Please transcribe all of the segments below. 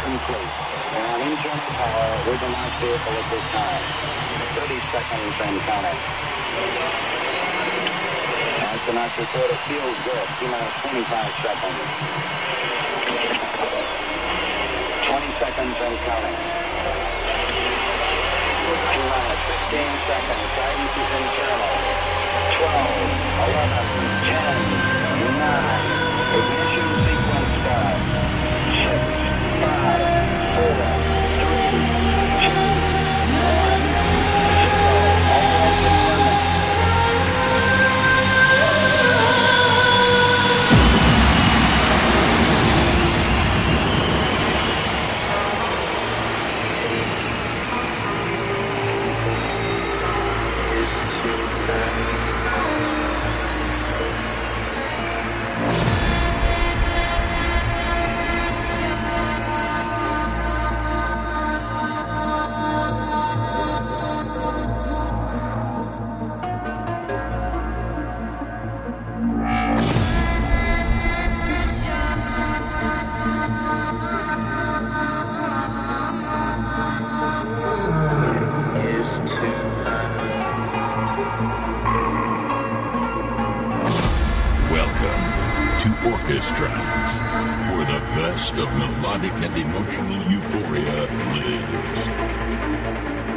complete. And on internal power with the launch vehicle at this time. 30 seconds and counting. Astronauts report it feels good. T minus 25 seconds. 20 seconds and counting. T minus 15 seconds. Guidance is internal. 12, 11, 10, 9. Ignition sequence start. 6, Para, Focus Tracks, where the best of melodic and emotional euphoria lives.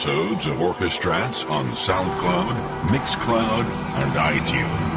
Episodes of Orchestrance on SoundCloud, Mixcloud, and iTunes.